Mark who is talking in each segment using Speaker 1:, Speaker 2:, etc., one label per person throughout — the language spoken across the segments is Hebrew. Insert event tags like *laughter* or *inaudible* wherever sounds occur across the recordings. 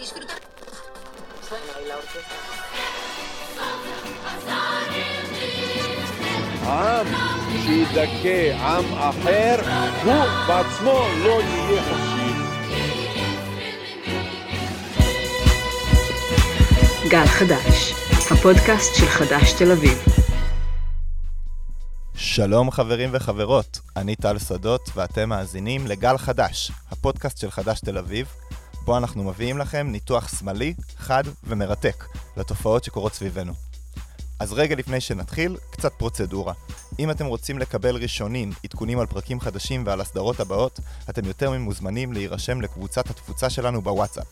Speaker 1: disfrutar. Suena ahí la orquesta.
Speaker 2: עם שידכא עם אחר, הוא בעצמו לא יהיה חופשי.
Speaker 3: גל חדש, הפודקאסט של חדש תל אביב.
Speaker 4: שלום חברים וחברות, אני טל שדות ואתם מאזינים לגל חדש, הפודקאסט של חדש תל אביב, בו אנחנו מביאים לכם ניתוח שמאלי, חד ומרתק לתופעות שקורות סביבנו. אז רגע לפני שנתחיל, קצת פרוצדורה. אם אתם רוצים לקבל ראשונים עדכונים על פרקים חדשים ועל הסדרות הבאות, אתם יותר ממוזמנים להירשם לקבוצת התפוצה שלנו בוואטסאפ.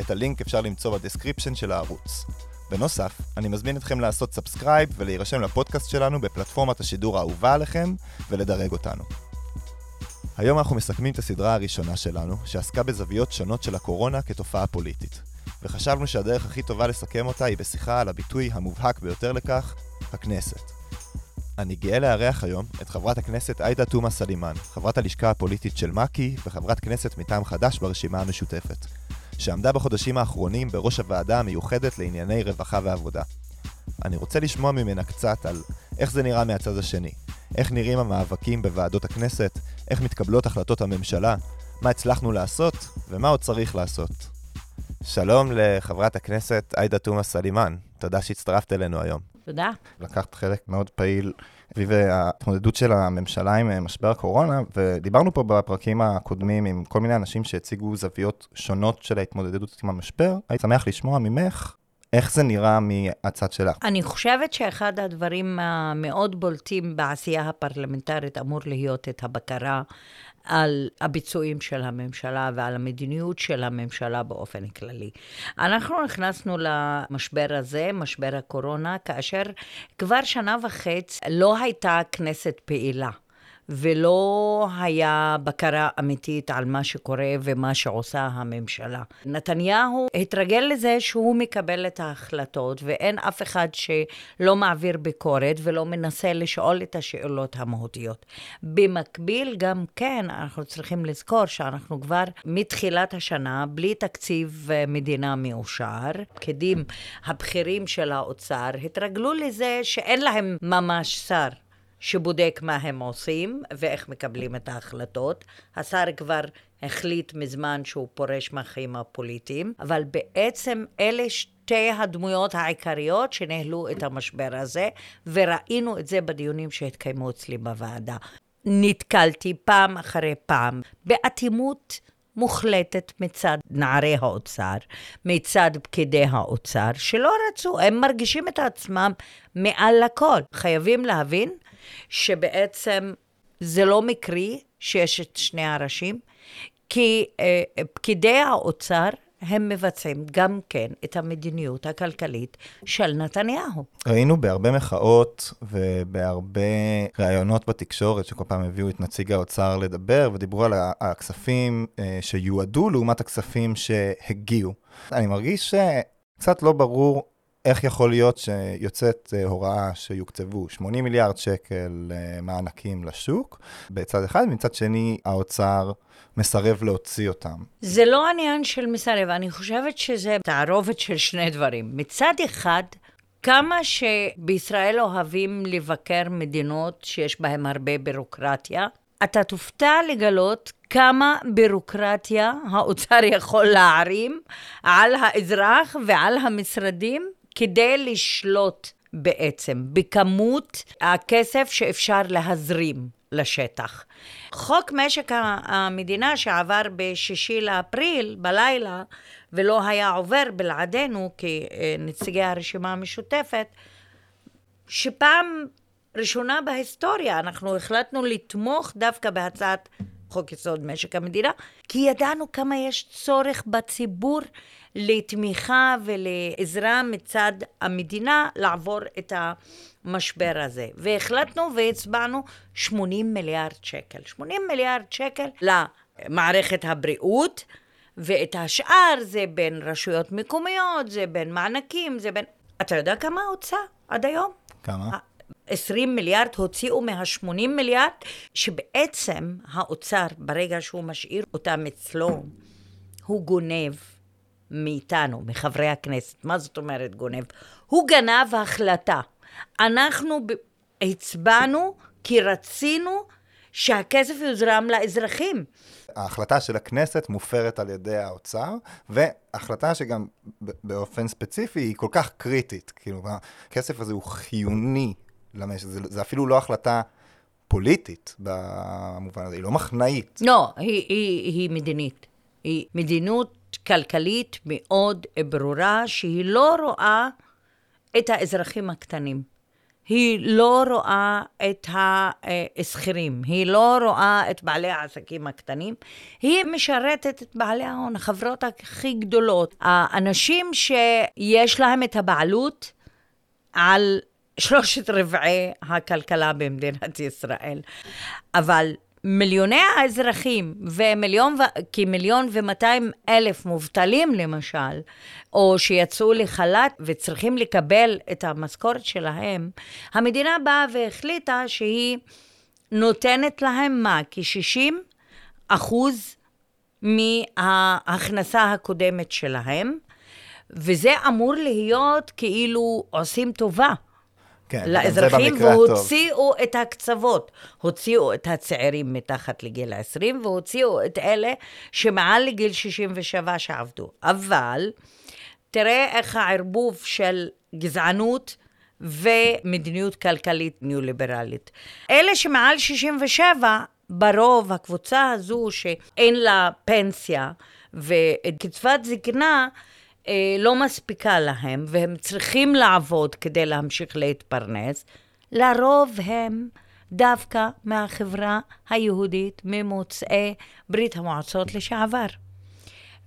Speaker 4: את הלינק אפשר למצוא ב description של הערוץ. בנוסף, אני מזמין אתכם לעשות subscribe ולהירשם לפודקאסט שלנו בפלטפורמת השידור האהובה עליכם ולדרג אותנו. היום אנחנו מסכמים את הסדרה הראשונה שלנו, שעסקה בזוויות שונות של הקורונה כתופעה פוליטית. וחשבנו שהדרך הכי טובה לסכם אותה היא בשיחה על הביטוי המובהק ביותר לכך, הכנסת. אני גאה לארח היום את חברת הכנסת עאידה תומא סלימאן, חברת הלשכה הפוליטית של מק"י וחברת כנסת מטעם חד"ש ברשימה המשותפת, שעמדה בחודשים האחרונים בראש הוועדה המיוחדת לענייני רווחה ועבודה. אני רוצה לשמוע ממנה קצת על איך זה נראה מהצד השני, איך נראים המאבקים בוועדות הכנסת, איך מתקבלות החלטות הממשלה, מה הצלחנו לעשות ומה עוד צריך לעשות. שלום לחברת הכנסת עאידה תומא סלימאן, תודה שהצטרפת אלינו היום.
Speaker 5: תודה.
Speaker 4: לקחת חלק מאוד פעיל סביב ההתמודדות של הממשלה עם אה, משבר הקורונה, ודיברנו פה בפרקים הקודמים עם כל מיני אנשים שהציגו זוויות שונות של ההתמודדות עם המשבר. הייתי שמח לשמוע ממך איך זה נראה מהצד שלך.
Speaker 5: אני חושבת שאחד הדברים המאוד בולטים בעשייה הפרלמנטרית אמור להיות את הבקרה על הביצועים של הממשלה ועל המדיניות של הממשלה באופן כללי. אנחנו נכנסנו למשבר הזה, משבר הקורונה, כאשר כבר שנה וחצי לא הייתה כנסת פעילה. ולא היה בקרה אמיתית על מה שקורה ומה שעושה הממשלה. נתניהו התרגל לזה שהוא מקבל את ההחלטות ואין אף אחד שלא מעביר ביקורת ולא מנסה לשאול את השאלות המהותיות. במקביל גם כן אנחנו צריכים לזכור שאנחנו כבר מתחילת השנה בלי תקציב מדינה מאושר. פקידים הבכירים של האוצר התרגלו לזה שאין להם ממש שר. שבודק מה הם עושים ואיך מקבלים את ההחלטות. השר כבר החליט מזמן שהוא פורש מהחיים הפוליטיים, אבל בעצם אלה שתי הדמויות העיקריות שניהלו את המשבר הזה, וראינו את זה בדיונים שהתקיימו אצלי בוועדה. נתקלתי פעם אחרי פעם באטימות מוחלטת מצד נערי האוצר, מצד פקידי האוצר, שלא רצו, הם מרגישים את עצמם מעל לכל. חייבים להבין שבעצם זה לא מקרי שיש את שני הראשים, כי אה, פקידי האוצר הם מבצעים גם כן את המדיניות הכלכלית של נתניהו.
Speaker 4: ראינו בהרבה מחאות ובהרבה ראיונות בתקשורת, שכל פעם הביאו את נציג האוצר לדבר, ודיברו על הכספים אה, שיועדו לעומת הכספים שהגיעו. אני מרגיש שקצת לא ברור איך יכול להיות שיוצאת אה, הוראה שיוקצבו 80 מיליארד שקל אה, מענקים לשוק בצד אחד, מצד שני האוצר מסרב להוציא אותם?
Speaker 5: זה לא עניין של מסרב, אני חושבת שזה תערובת של שני דברים. מצד אחד, כמה שבישראל אוהבים לבקר מדינות שיש בהן הרבה בירוקרטיה, אתה תופתע לגלות כמה בירוקרטיה האוצר יכול להערים על האזרח ועל המשרדים כדי לשלוט בעצם בכמות הכסף שאפשר להזרים לשטח. חוק משק המדינה שעבר ב-6 לאפריל בלילה ולא היה עובר בלעדינו כנציגי הרשימה המשותפת, שפעם ראשונה בהיסטוריה אנחנו החלטנו לתמוך דווקא בהצעת חוק יסוד משק המדינה, כי ידענו כמה יש צורך בציבור לתמיכה ולעזרה מצד המדינה לעבור את המשבר הזה. והחלטנו והצבענו 80 מיליארד שקל. 80 מיליארד שקל למערכת הבריאות, ואת השאר זה בין רשויות מקומיות, זה בין מענקים, זה בין... אתה יודע כמה הוצא עד היום?
Speaker 4: כמה?
Speaker 5: 20 מיליארד הוציאו מה-80 מיליארד, שבעצם האוצר, ברגע שהוא משאיר אותם אצלו, הוא גונב מאיתנו, מחברי הכנסת. מה זאת אומרת גונב? הוא גנב החלטה. אנחנו הצבענו כי רצינו שהכסף יוזרם לאזרחים.
Speaker 4: ההחלטה של הכנסת מופרת על ידי האוצר, והחלטה שגם באופן ספציפי היא כל כך קריטית. כאילו, הכסף הזה הוא חיוני למשק, זה, זה אפילו לא החלטה פוליטית במובן הזה, היא לא מחנאית.
Speaker 5: לא, היא, היא, היא מדינית. היא מדיניות כלכלית מאוד ברורה, שהיא לא רואה את האזרחים הקטנים. היא לא רואה את השכירים, היא לא רואה את בעלי העסקים הקטנים, היא משרתת את בעלי ההון, החברות הכי גדולות, האנשים שיש להם את הבעלות על שלושת רבעי הכלכלה במדינת ישראל. אבל מיליוני האזרחים ומיליון, כמיליון ומאתיים אלף מובטלים למשל, או שיצאו לחל"ת וצריכים לקבל את המשכורת שלהם, המדינה באה והחליטה שהיא נותנת להם מה? כ-60 אחוז מההכנסה הקודמת שלהם, וזה אמור להיות כאילו עושים טובה.
Speaker 4: כן,
Speaker 5: לאזרחים. והוציאו את הקצוות. הוציאו את הצעירים מתחת לגיל 20, והוציאו את אלה שמעל לגיל 67 שעבדו. אבל, תראה איך הערבוב של גזענות ומדיניות כלכלית ניאו-ליברלית. אלה שמעל 67, ברוב הקבוצה הזו שאין לה פנסיה וקצבת זקנה, לא מספיקה להם, והם צריכים לעבוד כדי להמשיך להתפרנס, לרוב הם דווקא מהחברה היהודית ממוצאי ברית המועצות לשעבר.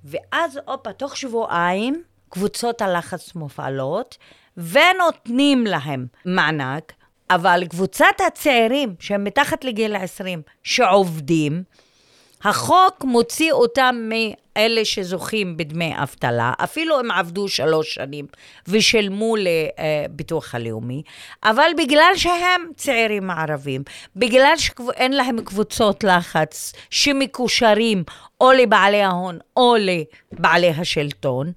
Speaker 5: ואז, הופה, תוך שבועיים קבוצות הלחץ מופעלות, ונותנים להם מענק, אבל קבוצת הצעירים שהם מתחת לגיל 20, שעובדים, החוק מוציא אותם מאלה שזוכים בדמי אבטלה, אפילו אם עבדו שלוש שנים ושילמו לביטוח הלאומי, אבל בגלל שהם צעירים ערבים, בגלל שאין להם קבוצות לחץ שמקושרים או לבעלי ההון או לבעלי השלטון,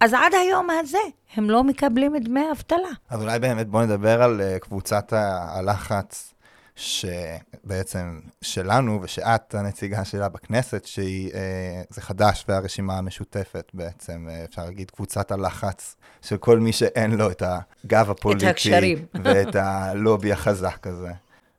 Speaker 5: אז עד היום הזה הם לא מקבלים דמי אבטלה.
Speaker 4: אז אולי באמת בואו נדבר על uh, קבוצת הלחץ שבעצם שלנו, ושאת הנציגה שלה בכנסת, שהיא, uh, זה חדש והרשימה המשותפת בעצם, uh, אפשר להגיד קבוצת הלחץ של כל מי שאין לו את הגב הפוליטי.
Speaker 5: הקשרים. *laughs*
Speaker 4: ואת הלובי החזק הזה.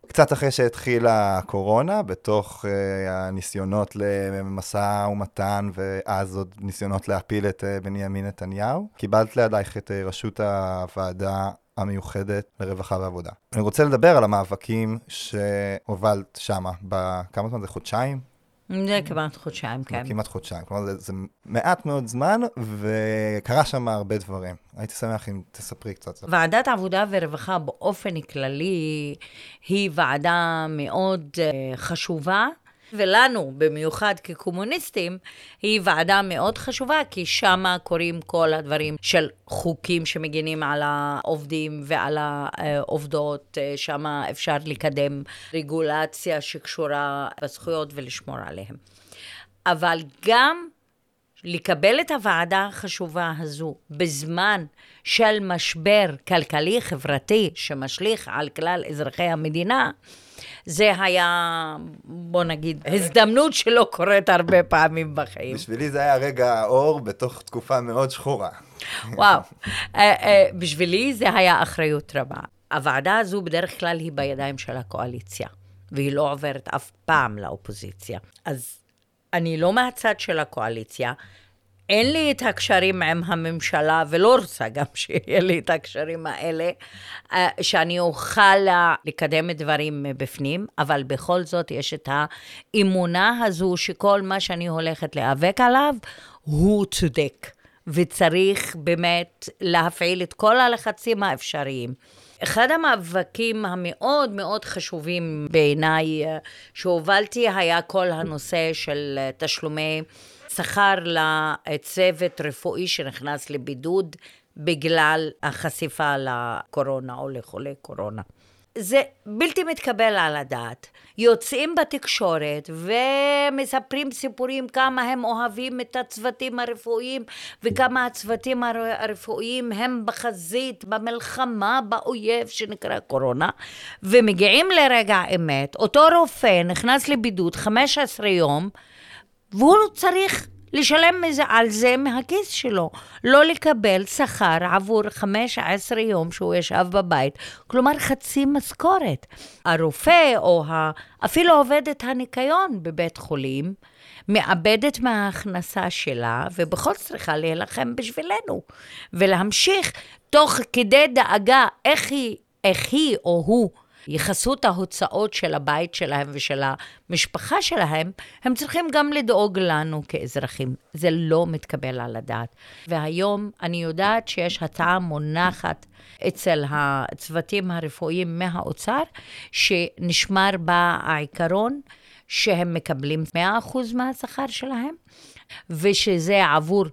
Speaker 4: קצת אחרי שהתחילה הקורונה, בתוך uh, הניסיונות למשא ומתן, ואז עוד ניסיונות להפיל את uh, בנימין נתניהו, קיבלת לידייך את uh, ראשות הוועדה המיוחדת לרווחה ועבודה. אני רוצה לדבר על המאבקים שהובלת שמה, בכמה זמן זה? חודשיים?
Speaker 5: זה כמעט חודשיים, כן.
Speaker 4: כמעט חודשיים. כלומר, זה, זה מעט מאוד זמן, וקרה שם הרבה דברים. הייתי שמח אם תספרי קצת.
Speaker 5: ועדת עבודה ורווחה באופן כללי היא ועדה מאוד uh, חשובה, ולנו, במיוחד כקומוניסטים, היא ועדה מאוד חשובה, כי שמה קורים כל הדברים של חוקים שמגינים על העובדים ועל העובדות, אה, שמה אפשר לקדם רגולציה שקשורה בזכויות ולשמור עליהם. אבל גם לקבל את הוועדה החשובה הזו בזמן של משבר כלכלי-חברתי שמשליך על כלל אזרחי המדינה, זה היה, בוא נגיד, הזדמנות שלא קורית הרבה פעמים בחיים.
Speaker 4: בשבילי זה היה רגע האור בתוך תקופה מאוד שחורה.
Speaker 5: וואו, *laughs* אה, אה, בשבילי זה היה אחריות רבה. הוועדה הזו בדרך כלל היא בידיים של הקואליציה, והיא לא עוברת אף פעם לאופוזיציה. אז אני לא מהצד של הקואליציה, אין לי את הקשרים עם הממשלה, ולא רוצה גם *laughs* שיהיה לי את הקשרים האלה, אה, שאני אוכל לקדם דברים מבפנים, אבל בכל זאת יש את האמונה הזו שכל מה שאני הולכת להיאבק עליו, הוא צודק. וצריך באמת להפעיל את כל הלחצים האפשריים. אחד המאבקים המאוד מאוד חשובים בעיניי אה, שהובלתי היה כל הנושא של אה, תשלומי שכר לצוות רפואי שנכנס לבידוד בגלל החשיפה לקורונה או לחולי קורונה. זה בלתי מתקבל על הדעת. יוצאים בתקשורת ומספרים סיפורים כמה הם אוהבים את הצוותים הרפואיים וכמה הצוותים הר- הרפואיים הם בחזית, במלחמה, באויב שנקרא קורונה, ומגיעים לרגע האמת, אותו רופא נכנס לבידוד 15 יום, והוא צריך לשלם על זה מהכיס שלו, לא לקבל שכר עבור 15 יום שהוא ישב בבית, כלומר חצי משכורת. הרופא או ה... אפילו עובדת הניקיון בבית חולים, מאבדת מההכנסה שלה, ובכל זאת צריכה להילחם בשבילנו, ולהמשיך תוך כדי דאגה איך היא, איך היא או הוא יכסו את ההוצאות של הבית שלהם ושל המשפחה שלהם, הם צריכים גם לדאוג לנו כאזרחים. זה לא מתקבל על הדעת. והיום אני יודעת שיש הצעה מונחת אצל הצוותים הרפואיים מהאוצר, שנשמר בה העיקרון שהם מקבלים 100% מהשכר שלהם, ושזה עבור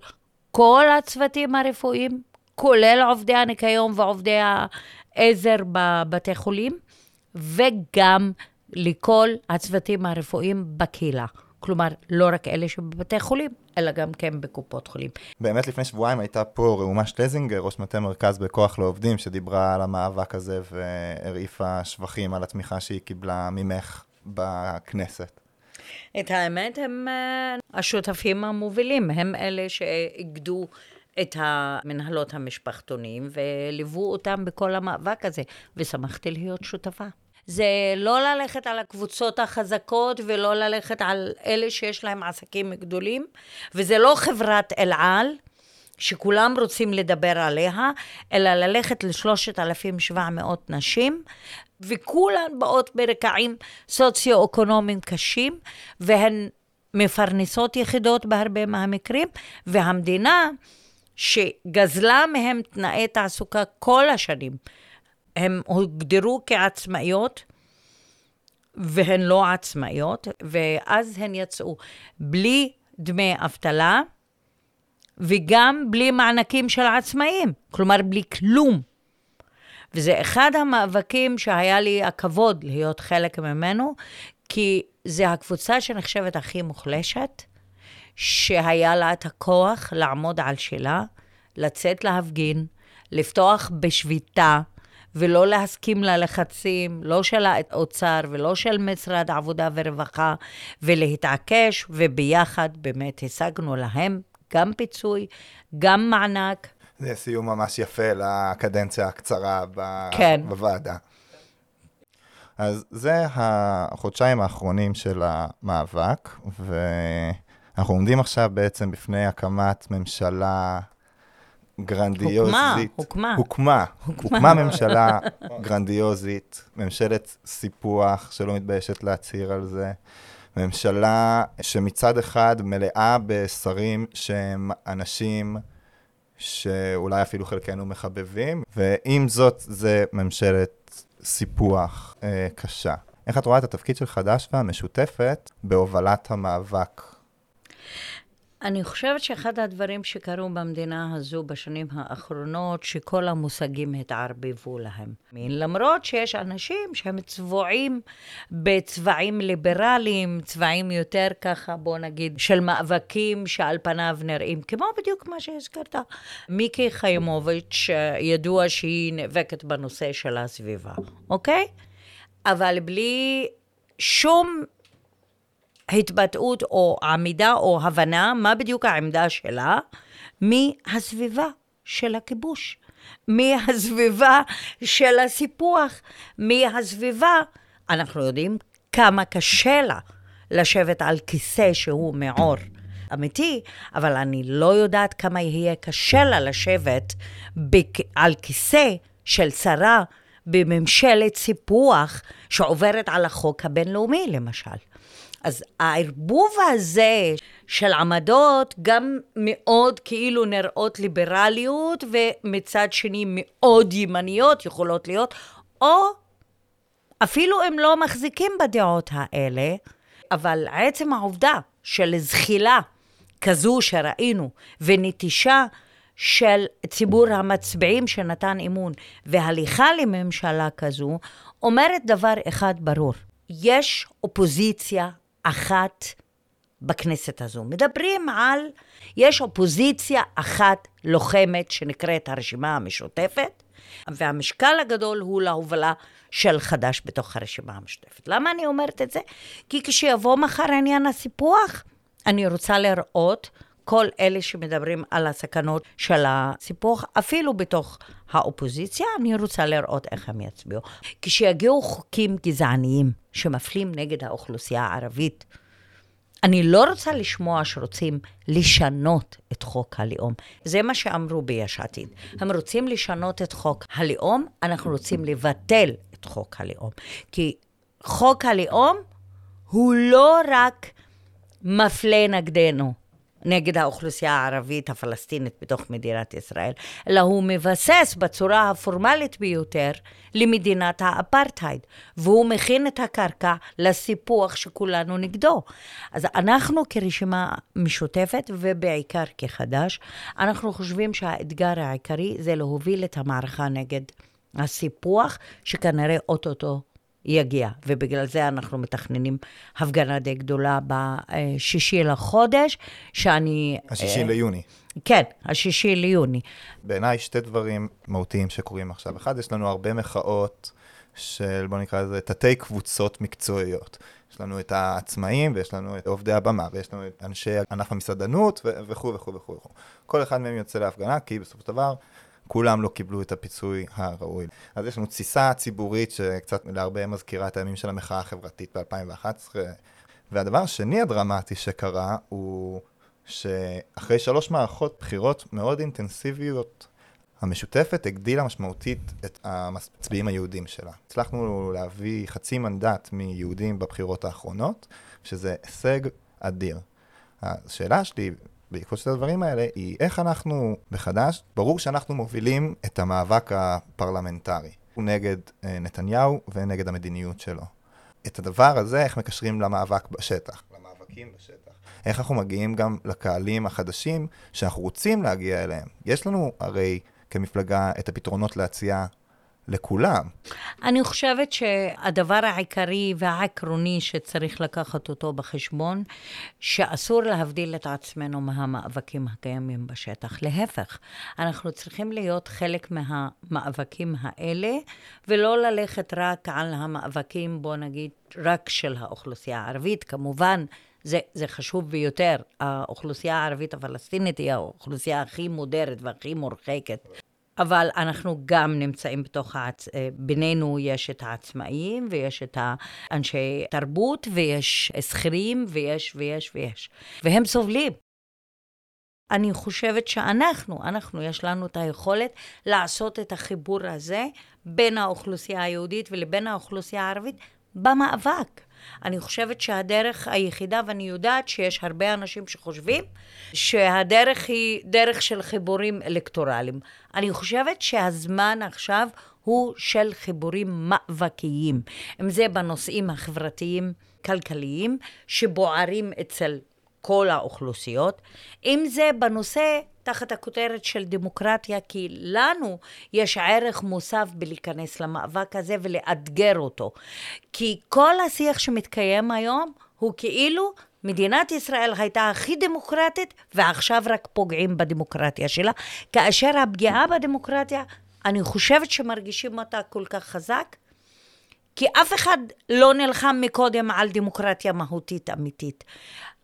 Speaker 5: כל הצוותים הרפואיים, כולל עובדי הניקיון ועובדי העזר בבתי חולים, וגם לכל הצוותים הרפואיים בקהילה. כלומר, לא רק אלה שבבתי חולים, אלא גם כן בקופות חולים.
Speaker 4: באמת לפני שבועיים הייתה פה ראומה שלזינגר, ראש מטה מרכז בכוח לעובדים, שדיברה על המאבק הזה והרעיפה שבחים על התמיכה שהיא קיבלה ממך בכנסת.
Speaker 5: את האמת, הם אה, השותפים המובילים, הם אלה שאיגדו את המנהלות המשפחתונים וליוו אותם בכל המאבק הזה, ושמחתי להיות שותפה. זה לא ללכת על הקבוצות החזקות ולא ללכת על אלה שיש להם עסקים גדולים, וזה לא חברת אל על, שכולם רוצים לדבר עליה, אלא ללכת ל-3,700 נשים, וכולן באות ברקעים סוציו-אקונומיים קשים, והן מפרנסות יחידות בהרבה מהמקרים, והמדינה שגזלה מהם תנאי תעסוקה כל השנים, הם הוגדרו כעצמאיות, והן לא עצמאיות, ואז הן יצאו בלי דמי אבטלה, וגם בלי מענקים של עצמאים, כלומר בלי כלום. וזה אחד המאבקים שהיה לי הכבוד להיות חלק ממנו, כי זה הקבוצה שנחשבת הכי מוחלשת, שהיה לה את הכוח לעמוד על שלה, לצאת להפגין, לפתוח בשביתה, ולא להסכים ללחצים, לא של האוצר ולא של משרד העבודה ורווחה, ולהתעקש, וביחד באמת השגנו להם גם פיצוי, גם מענק.
Speaker 4: זה סיום ממש יפה לקדנציה הקצרה ב...
Speaker 5: כן.
Speaker 4: בוועדה. אז זה החודשיים האחרונים של המאבק, ואנחנו עומדים עכשיו בעצם בפני הקמת ממשלה גרנדיוזית.
Speaker 5: הוקמה,
Speaker 4: הוקמה. הוקמה ממשלה גרנדיוזית, ממשלת סיפוח שלא מתביישת להצהיר על זה. ממשלה שמצד אחד מלאה בשרים שהם אנשים שאולי אפילו חלקנו מחבבים, ועם זאת זה ממשלת סיפוח אה, קשה. איך את רואה את התפקיד של חד"ש והמשותפת בהובלת המאבק?
Speaker 5: אני חושבת שאחד הדברים שקרו במדינה הזו בשנים האחרונות, שכל המושגים התערבבו להם. למרות שיש אנשים שהם צבועים בצבעים ליברליים, צבעים יותר ככה, בוא נגיד, של מאבקים שעל פניו נראים כמו בדיוק מה שהזכרת. מיקי חיימוביץ', ידוע שהיא נאבקת בנושא של הסביבה, אוקיי? אבל בלי שום התבטאות או עמידה או הבנה מה בדיוק העמדה שלה מהסביבה של הכיבוש, מהסביבה של הסיפוח, מהסביבה, אנחנו יודעים כמה קשה לה לשבת על כיסא שהוא מעור אמיתי, אבל אני לא יודעת כמה יהיה קשה לה לשבת בק... על כיסא של שרה בממשלת סיפוח שעוברת על החוק הבינלאומי, למשל. אז הערבוב הזה של עמדות גם מאוד כאילו נראות ליברליות ומצד שני מאוד ימניות יכולות להיות, או אפילו הם לא מחזיקים בדעות האלה, אבל עצם העובדה של זחילה כזו שראינו ונטישה של ציבור המצביעים שנתן אמון. והליכה לממשלה כזו אומרת דבר אחד ברור, יש אופוזיציה אחת בכנסת הזו. מדברים על, יש אופוזיציה אחת לוחמת שנקראת הרשימה המשותפת, והמשקל הגדול הוא להובלה של חד"ש בתוך הרשימה המשותפת. למה אני אומרת את זה? כי כשיבוא מחר עניין הסיפוח, אני רוצה לראות כל אלה שמדברים על הסכנות של הסיפוח, אפילו בתוך האופוזיציה, אני רוצה לראות איך הם יצביעו. כשיגיעו חוקים גזעניים שמפלים נגד האוכלוסייה הערבית, אני לא רוצה לשמוע שרוצים לשנות את חוק הלאום. זה מה שאמרו ביש עתיד. הם רוצים לשנות את חוק הלאום, אנחנו רוצים לבטל את חוק הלאום. כי חוק הלאום הוא לא רק מפלה נגדנו, נגד האוכלוסייה הערבית הפלסטינית בתוך מדינת ישראל, אלא הוא מבסס בצורה הפורמלית ביותר למדינת האפרטהייד, והוא מכין את הקרקע לסיפוח שכולנו נגדו. אז אנחנו כרשימה משותפת, ובעיקר כחד"ש, אנחנו חושבים שהאתגר העיקרי זה להוביל את המערכה נגד הסיפוח, שכנראה אוטוטו יגיע, ובגלל זה אנחנו מתכננים הפגנה די גדולה בשישי לחודש, שאני...
Speaker 4: השישי
Speaker 5: אה,
Speaker 4: ליוני.
Speaker 5: כן, השישי ליוני.
Speaker 4: בעיניי שתי דברים מהותיים שקורים עכשיו. אחד, יש לנו הרבה מחאות של, בוא נקרא לזה, תתי קבוצות מקצועיות. יש לנו את העצמאים, ויש לנו את עובדי הבמה, ויש לנו את אנשי ענף המסעדנות, וכו' וכו' וכו'. כל אחד מהם יוצא להפגנה, כי בסופו של דבר כולם לא קיבלו את הפיצוי הראוי. אז יש לנו תסיסה ציבורית שקצת להרבה מזכירה את הימים של המחאה החברתית ב-2011. והדבר השני הדרמטי שקרה הוא שאחרי שלוש מערכות בחירות מאוד אינטנסיביות, המשותפת הגדילה משמעותית את המצביעים היהודים שלה. הצלחנו להביא חצי מנדט מיהודים בבחירות האחרונות, שזה הישג אדיר. השאלה שלי, בעקבות שתי הדברים האלה, היא איך אנחנו בחד"ש, ברור שאנחנו מובילים את המאבק הפרלמנטרי. הוא נגד אה, נתניהו ונגד המדיניות שלו. את הדבר הזה, איך מקשרים למאבק בשטח, למאבקים בשטח. איך אנחנו מגיעים גם לקהלים החדשים שאנחנו רוצים להגיע אליהם. יש לנו הרי כמפלגה את הפתרונות להציע לכולם.
Speaker 5: אני חושבת שהדבר העיקרי והעקרוני שצריך לקחת אותו בחשבון, שאסור להבדיל את עצמנו מהמאבקים הקיימים בשטח. להפך, אנחנו צריכים להיות חלק מהמאבקים האלה, ולא ללכת רק על המאבקים, בוא נגיד, רק של האוכלוסייה הערבית. כמובן, זה, זה חשוב ביותר. האוכלוסייה הערבית הפלסטינית היא האוכלוסייה הכי מודרת והכי מורחקת אבל אנחנו גם נמצאים בתוך, העצ... אה, בינינו יש את העצמאים, ויש את האנשי תרבות, ויש שכירים, ויש ויש ויש. והם סובלים. אני חושבת שאנחנו, אנחנו, יש לנו את היכולת לעשות את החיבור הזה בין האוכלוסייה היהודית ולבין האוכלוסייה הערבית במאבק. אני חושבת שהדרך היחידה, ואני יודעת שיש הרבה אנשים שחושבים שהדרך היא דרך של חיבורים אלקטורליים. אני חושבת שהזמן עכשיו הוא של חיבורים מאבקיים, אם זה בנושאים החברתיים, כלכליים, שבוערים אצל כל האוכלוסיות, אם זה בנושא תחת הכותרת של דמוקרטיה, כי לנו יש ערך מוסף בלהיכנס למאבק הזה ולאתגר אותו. כי כל השיח שמתקיים היום הוא כאילו מדינת ישראל הייתה הכי דמוקרטית ועכשיו רק פוגעים בדמוקרטיה שלה, כאשר הפגיעה בדמוקרטיה, אני חושבת שמרגישים אותה כל כך חזק, כי אף אחד לא נלחם מקודם על דמוקרטיה מהותית אמיתית.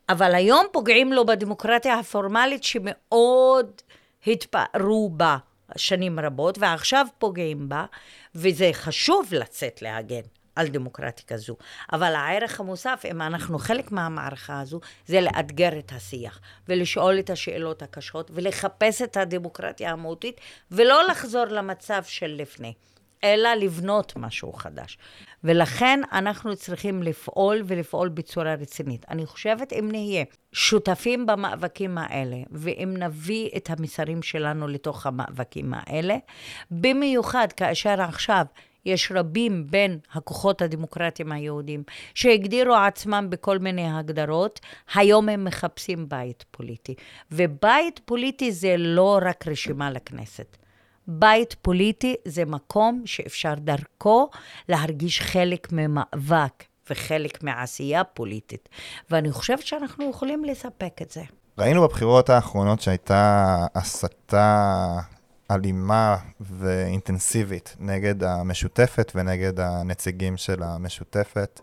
Speaker 5: אבל היום פוגעים לו בדמוקרטיה הפורמלית שמאוד התפארו בה שנים רבות, ועכשיו פוגעים בה, וזה חשוב לצאת להגן. על דמוקרטיה כזו. אבל הערך המוסף, אם אנחנו חלק מהמערכה הזו, זה לאתגר את השיח, ולשאול את השאלות הקשות, ולחפש את הדמוקרטיה המהותית, ולא לחזור למצב של לפני. אלא לבנות משהו חדש. ולכן אנחנו צריכים לפעול ולפעול בצורה רצינית. אני חושבת אם נהיה שותפים במאבקים האלה, ואם נביא את המסרים שלנו לתוך המאבקים האלה, במיוחד כאשר עכשיו יש רבים בין הכוחות הדמוקרטיים היהודים שהגדירו עצמם בכל מיני הגדרות, היום הם מחפשים בית פוליטי. ובית פוליטי זה לא רק רשימה לכנסת. בית פוליטי זה מקום שאפשר דרכו להרגיש חלק ממאבק וחלק מעשייה פוליטית. ואני חושבת שאנחנו יכולים לספק את זה.
Speaker 4: ראינו בבחירות האחרונות שהייתה הסתה אלימה ואינטנסיבית נגד המשותפת ונגד הנציגים של המשותפת.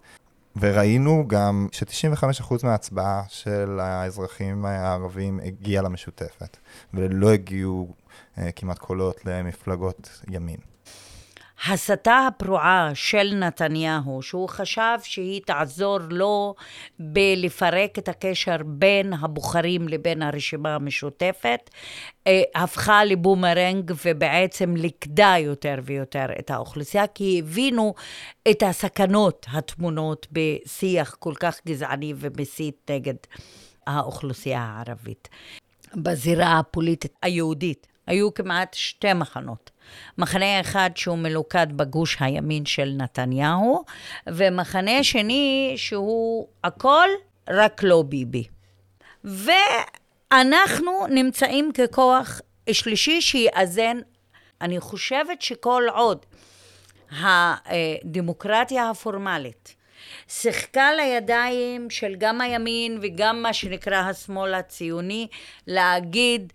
Speaker 4: וראינו גם ש-95% מההצבעה של האזרחים הערבים הגיעה למשותפת, ולא הגיעו כמעט קולות למפלגות ימין.
Speaker 5: הסתה הפרועה של נתניהו, שהוא חשב שהיא תעזור לו בלפרק את הקשר בין הבוחרים לבין הרשימה המשותפת, אה, הפכה לבומרנג ובעצם ליכדה יותר ויותר את האוכלוסייה, כי הבינו את הסכנות הטמונות בשיח כל כך גזעני ומסית נגד האוכלוסייה הערבית. בזירה הפוליטית היהודית היו כמעט שתי מחנות. מחנה אחד שהוא מלוכד בגוש הימין של נתניהו, ומחנה שני שהוא הכל רק לא ביבי. ואנחנו נמצאים ככוח שלישי שיאזן. אני חושבת שכל עוד הדמוקרטיה הפורמלית שיחקה לידיים של גם הימין וגם מה שנקרא השמאל הציוני להגיד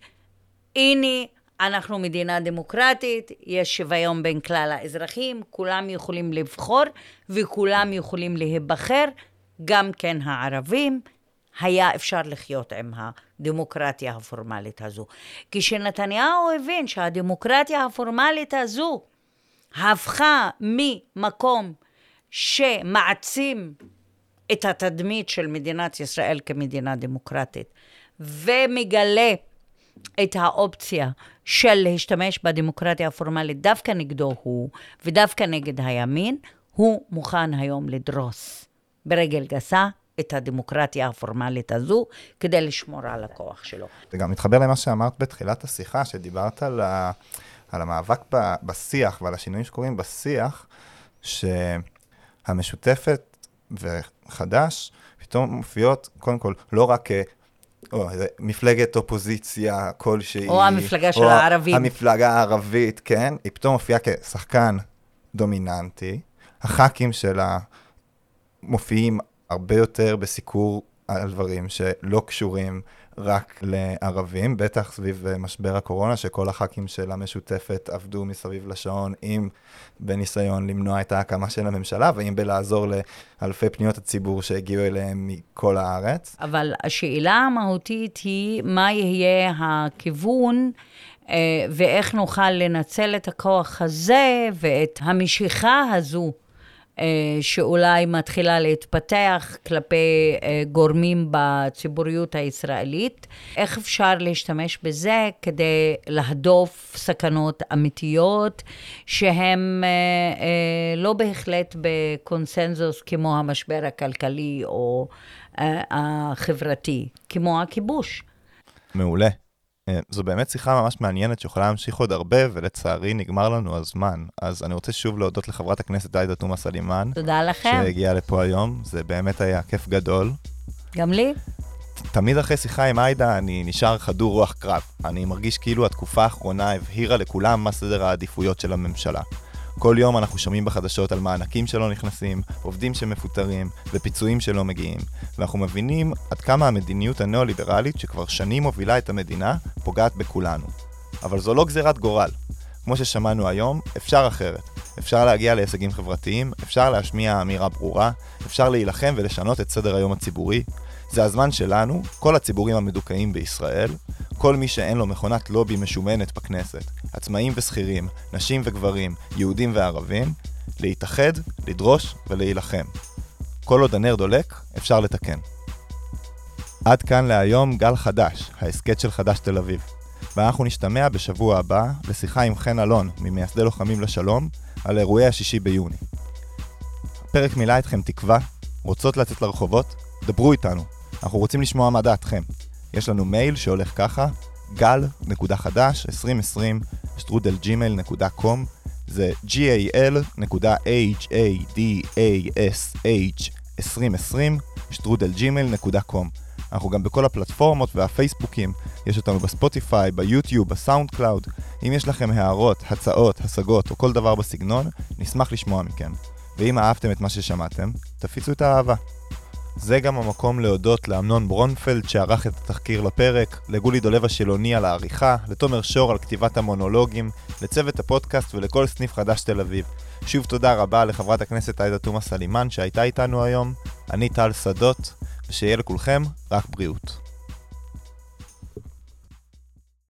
Speaker 5: הנה אנחנו מדינה דמוקרטית, יש שוויון בין כלל האזרחים, כולם יכולים לבחור וכולם יכולים להיבחר, גם כן הערבים. היה אפשר לחיות עם הדמוקרטיה הפורמלית הזו. כשנתניהו הבין שהדמוקרטיה הפורמלית הזו הפכה ממקום שמעצים את התדמית של מדינת ישראל כמדינה דמוקרטית ומגלה את האופציה של להשתמש בדמוקרטיה הפורמלית דווקא נגדו הוא, ודווקא נגד הימין, הוא מוכן היום לדרוס ברגל גסה את הדמוקרטיה הפורמלית הזו, כדי לשמור על הכוח שלו.
Speaker 4: זה גם מתחבר למה שאמרת בתחילת השיחה, שדיברת על, ה, על המאבק ב, בשיח ועל השינויים שקורים בשיח, שהמשותפת וחד"ש פתאום מופיעות, קודם כל, לא רק או מפלגת אופוזיציה כלשהי.
Speaker 5: או המפלגה של או הערבים.
Speaker 4: המפלגה הערבית, כן? היא פתאום מופיעה כשחקן דומיננטי. הח"כים שלה מופיעים הרבה יותר בסיקור על דברים שלא קשורים רק לערבים, בטח סביב אה, משבר הקורונה, שכל הח"כים של המשותפת עבדו מסביב לשעון, אם בניסיון למנוע את ההקמה של הממשלה, ואם בלעזור לאלפי פניות הציבור שהגיעו אליהם מכל הארץ.
Speaker 5: אבל השאלה המהותית היא, מה יהיה הכיוון אה, ואיך נוכל לנצל את הכוח הזה ואת המשיכה הזו שאולי מתחילה להתפתח כלפי אה, גורמים בציבוריות הישראלית. איך אפשר להשתמש בזה כדי להדוף סכנות אמיתיות שהן אה, לא בהחלט בקונסנזוס כמו המשבר הכלכלי או החברתי, כמו הכיבוש.
Speaker 4: מעולה. אה, זו באמת שיחה ממש מעניינת שיכולה להמשיך עוד הרבה, ולצערי נגמר לנו הזמן. אז אני רוצה שוב להודות לחברת הכנסת עאידה תומא סלימאן.
Speaker 5: תודה לכם.
Speaker 4: שהגיעה לפה היום, זה באמת היה כיף גדול.
Speaker 5: גם לי.
Speaker 4: תמיד אחרי שיחה עם עאידה אני נשאר חדור רוח קרב. אני מרגיש כאילו התקופה האחרונה הבהירה לכולם מה סדר העדיפויות של הממשלה. כל יום אנחנו שומעים בחדשות על מענקים שלא נכנסים, עובדים שמפוטרים ופיצויים שלא מגיעים, ואנחנו מבינים עד כמה המדיניות הניאו-ליברלית שכבר שנים מובילה את המדינה פוגעת בכולנו. אבל זו לא גזירת גורל. כמו ששמענו היום, אפשר אחרת. אפשר להגיע להישגים חברתיים, אפשר להשמיע אמירה ברורה, אפשר להילחם ולשנות את סדר היום הציבורי. זה הזמן שלנו, כל הציבורים המדוכאים בישראל, כל מי שאין לו מכונת לובי משומנת בכנסת, עצמאים ושכירים, נשים וגברים, יהודים וערבים, להתאחד, לדרוש ולהילחם. כל עוד הנר דולק, אפשר לתקן. עד כאן להיום גל חדש, ההסכת של חדש תל אביב. ואנחנו נשתמע בשבוע הבא לשיחה עם חן אלון, ממייסדי לוחמים לשלום, על אירועי השישי ביוני. הפרק מילא אתכם תקווה, רוצות לצאת לרחובות? דברו איתנו, אנחנו רוצים לשמוע מה דעתכם. יש לנו מייל שהולך ככה, גל, נקודה חדש, 2020, שטרודל gmail.com, זה gal.hadas h2020 שטרודל gmail.com אנחנו גם בכל הפלטפורמות והפייסבוקים, יש אותנו בספוטיפיי, ביוטיוב, בסאונד קלאוד. אם יש לכם הערות, הצעות, השגות או כל דבר בסגנון, נשמח לשמוע מכם. ואם אהבתם את מה ששמעתם, תפיצו את האהבה. זה גם המקום להודות לאמנון ברונפלד שערך את התחקיר לפרק, לגולי דולב השילוני על העריכה, לתומר שור על כתיבת המונולוגים, לצוות הפודקאסט ולכל סניף חדש תל אביב. שוב תודה רבה לחברת הכנסת עאידה תומא סלימאן שהייתה איתנו היום, אני טל שדות, ושיהיה לכולכם רק בריאות.